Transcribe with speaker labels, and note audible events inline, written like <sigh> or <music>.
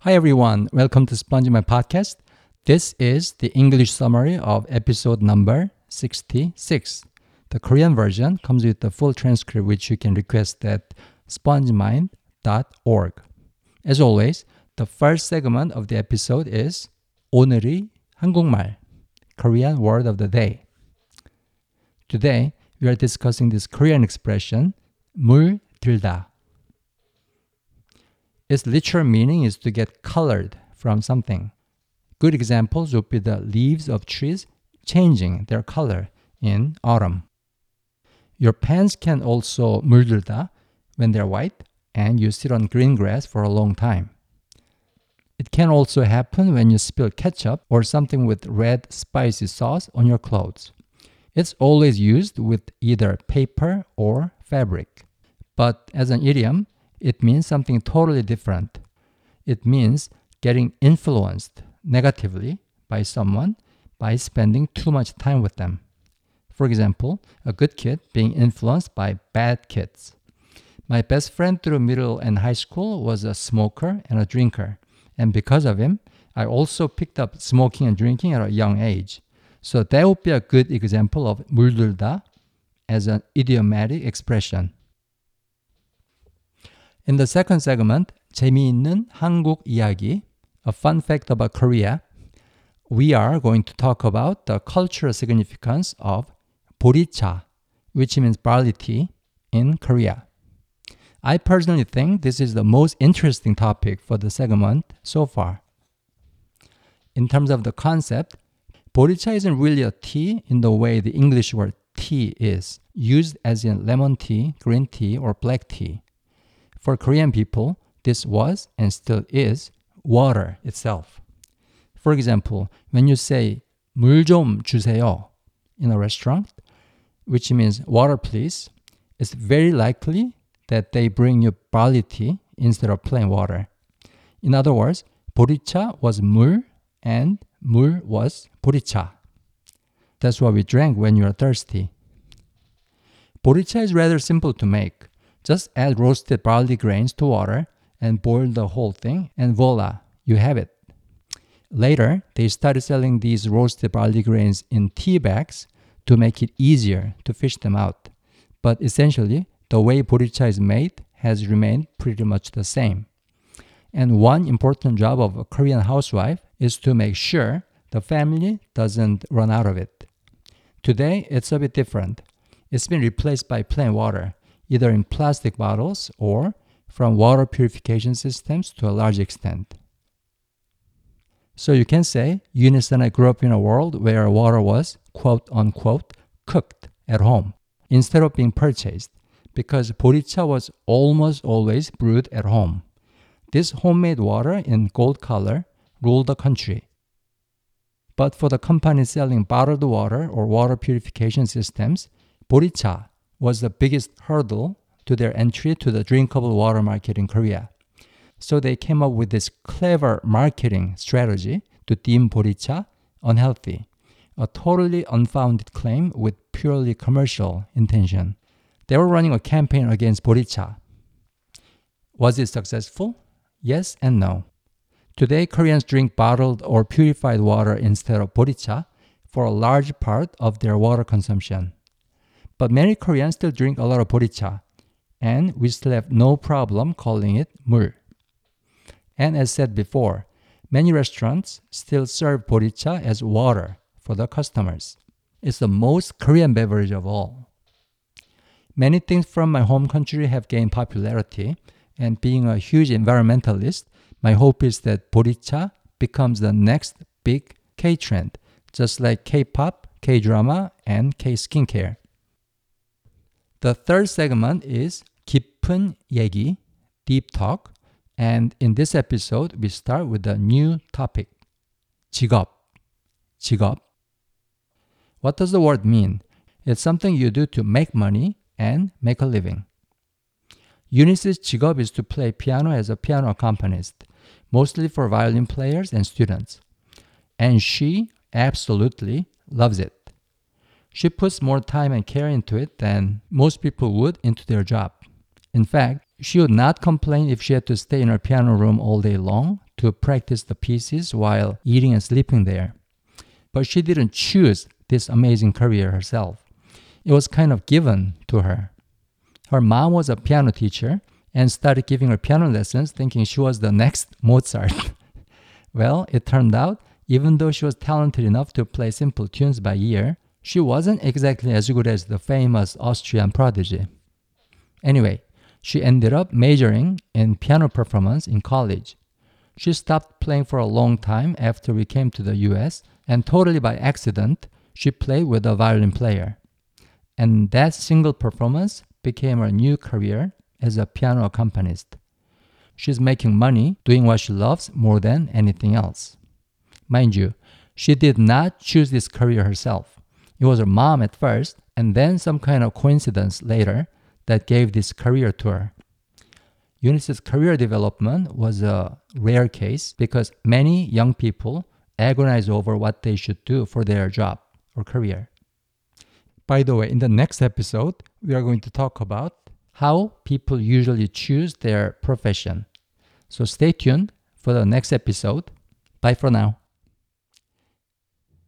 Speaker 1: Hi, everyone. Welcome to Sponge Mind Podcast. This is the English summary of episode number 66. The Korean version comes with the full transcript, which you can request at spongemind.org. As always, the first segment of the episode is 오늘이 한국말, Korean word of the day. Today, we are discussing this Korean expression, 물 들다. Its literal meaning is to get colored from something. Good examples would be the leaves of trees changing their color in autumn. Your pants can also 물들다 when they're white and you sit on green grass for a long time. It can also happen when you spill ketchup or something with red spicy sauce on your clothes. It's always used with either paper or fabric. But as an idiom, it means something totally different. It means getting influenced negatively by someone by spending too much time with them. For example, a good kid being influenced by bad kids. My best friend through middle and high school was a smoker and a drinker. And because of him, I also picked up smoking and drinking at a young age. So that would be a good example of 물들다 as an idiomatic expression. In the second segment, 재미있는 한국 이야기, a fun fact about Korea, we are going to talk about the cultural significance of 보리차, which means barley tea, in Korea. I personally think this is the most interesting topic for the segment so far. In terms of the concept, 보리차 isn't really a tea in the way the English word tea is, used as in lemon tea, green tea, or black tea. For Korean people, this was and still is water itself. For example, when you say 물 좀 주세요 in a restaurant, which means water please, it's very likely that they bring you barley tea instead of plain water. In other words, 보리차 was 물 and 물 was 보리차. That's what we drank when you are thirsty. Borycha is rather simple to make. Just add roasted barley grains to water and boil the whole thing, and voila, you have it. Later, they started selling these roasted barley grains in tea bags to make it easier to fish them out. But essentially, the way borycha is made has remained pretty much the same. And one important job of a Korean housewife is to make sure the family doesn't run out of it. Today, it's a bit different. It's been replaced by plain water, either in plastic bottles or from water purification systems to a large extent. So you can say Eunice and I grew up in a world where water was, quote unquote, cooked at home instead of being purchased because borycha was almost always brewed at home. This homemade water in gold color ruled the country. But for the companies selling bottled water or water purification systems, borycha was the biggest hurdle to their entry to the drinkable water market in Korea. So they came up with this clever marketing strategy to deem borycha unhealthy, a totally unfounded claim with purely commercial intention. They were running a campaign against borycha. Was it successful? Yes and no. Today, Koreans drink bottled or purified water instead of borycha for a large part of their water consumption. But many Koreans still drink a lot of borycha, and we still have no problem calling it 물. And as said before, many restaurants still serve borycha as water for the customers. It's the most Korean beverage of all. Many things from my home country have gained popularity, and being a huge environmentalist, my hope is that borycha becomes the next big K trend, just like K pop, K drama, and K skincare. The third segment is 깊은 얘기, deep talk, and in this episode we start with a new topic. 직업, 직업. What does the word mean? It's something you do to make money and make a living. Eunice's 직업 is to play piano as a piano accompanist, mostly for violin players and students. And she absolutely loves it. She puts more time and care into it than most people would into their job. In fact, She would not complain if she had to stay in her piano room all day long to practice the pieces while eating and sleeping there. But she didn't choose this amazing career herself. It was kind of given to her. Her mom was a piano teacher and started giving her piano lessons thinking she was the next <laughs> Mozart. <laughs> well, it turned out, even though she was talented enough to play simple tunes by ear, she wasn't exactly as good as the famous Austrian prodigy. Anyway, she ended up majoring in piano performance in college. She stopped playing for a long time after we came to the US, and totally by accident, she played with a violin player. And that single performance became her new career as a piano accompanist. She's making money doing what she loves more than anything else. Mind you, she did not choose this career herself. It was her mom at first, and then some kind of coincidence later that gave this career to her. Eunice's career development was a rare case because many young people agonize over what they should do for their job or career. By the way, in the next episode, we are going to talk about how people usually choose their profession. So stay tuned for the next episode. Bye for now.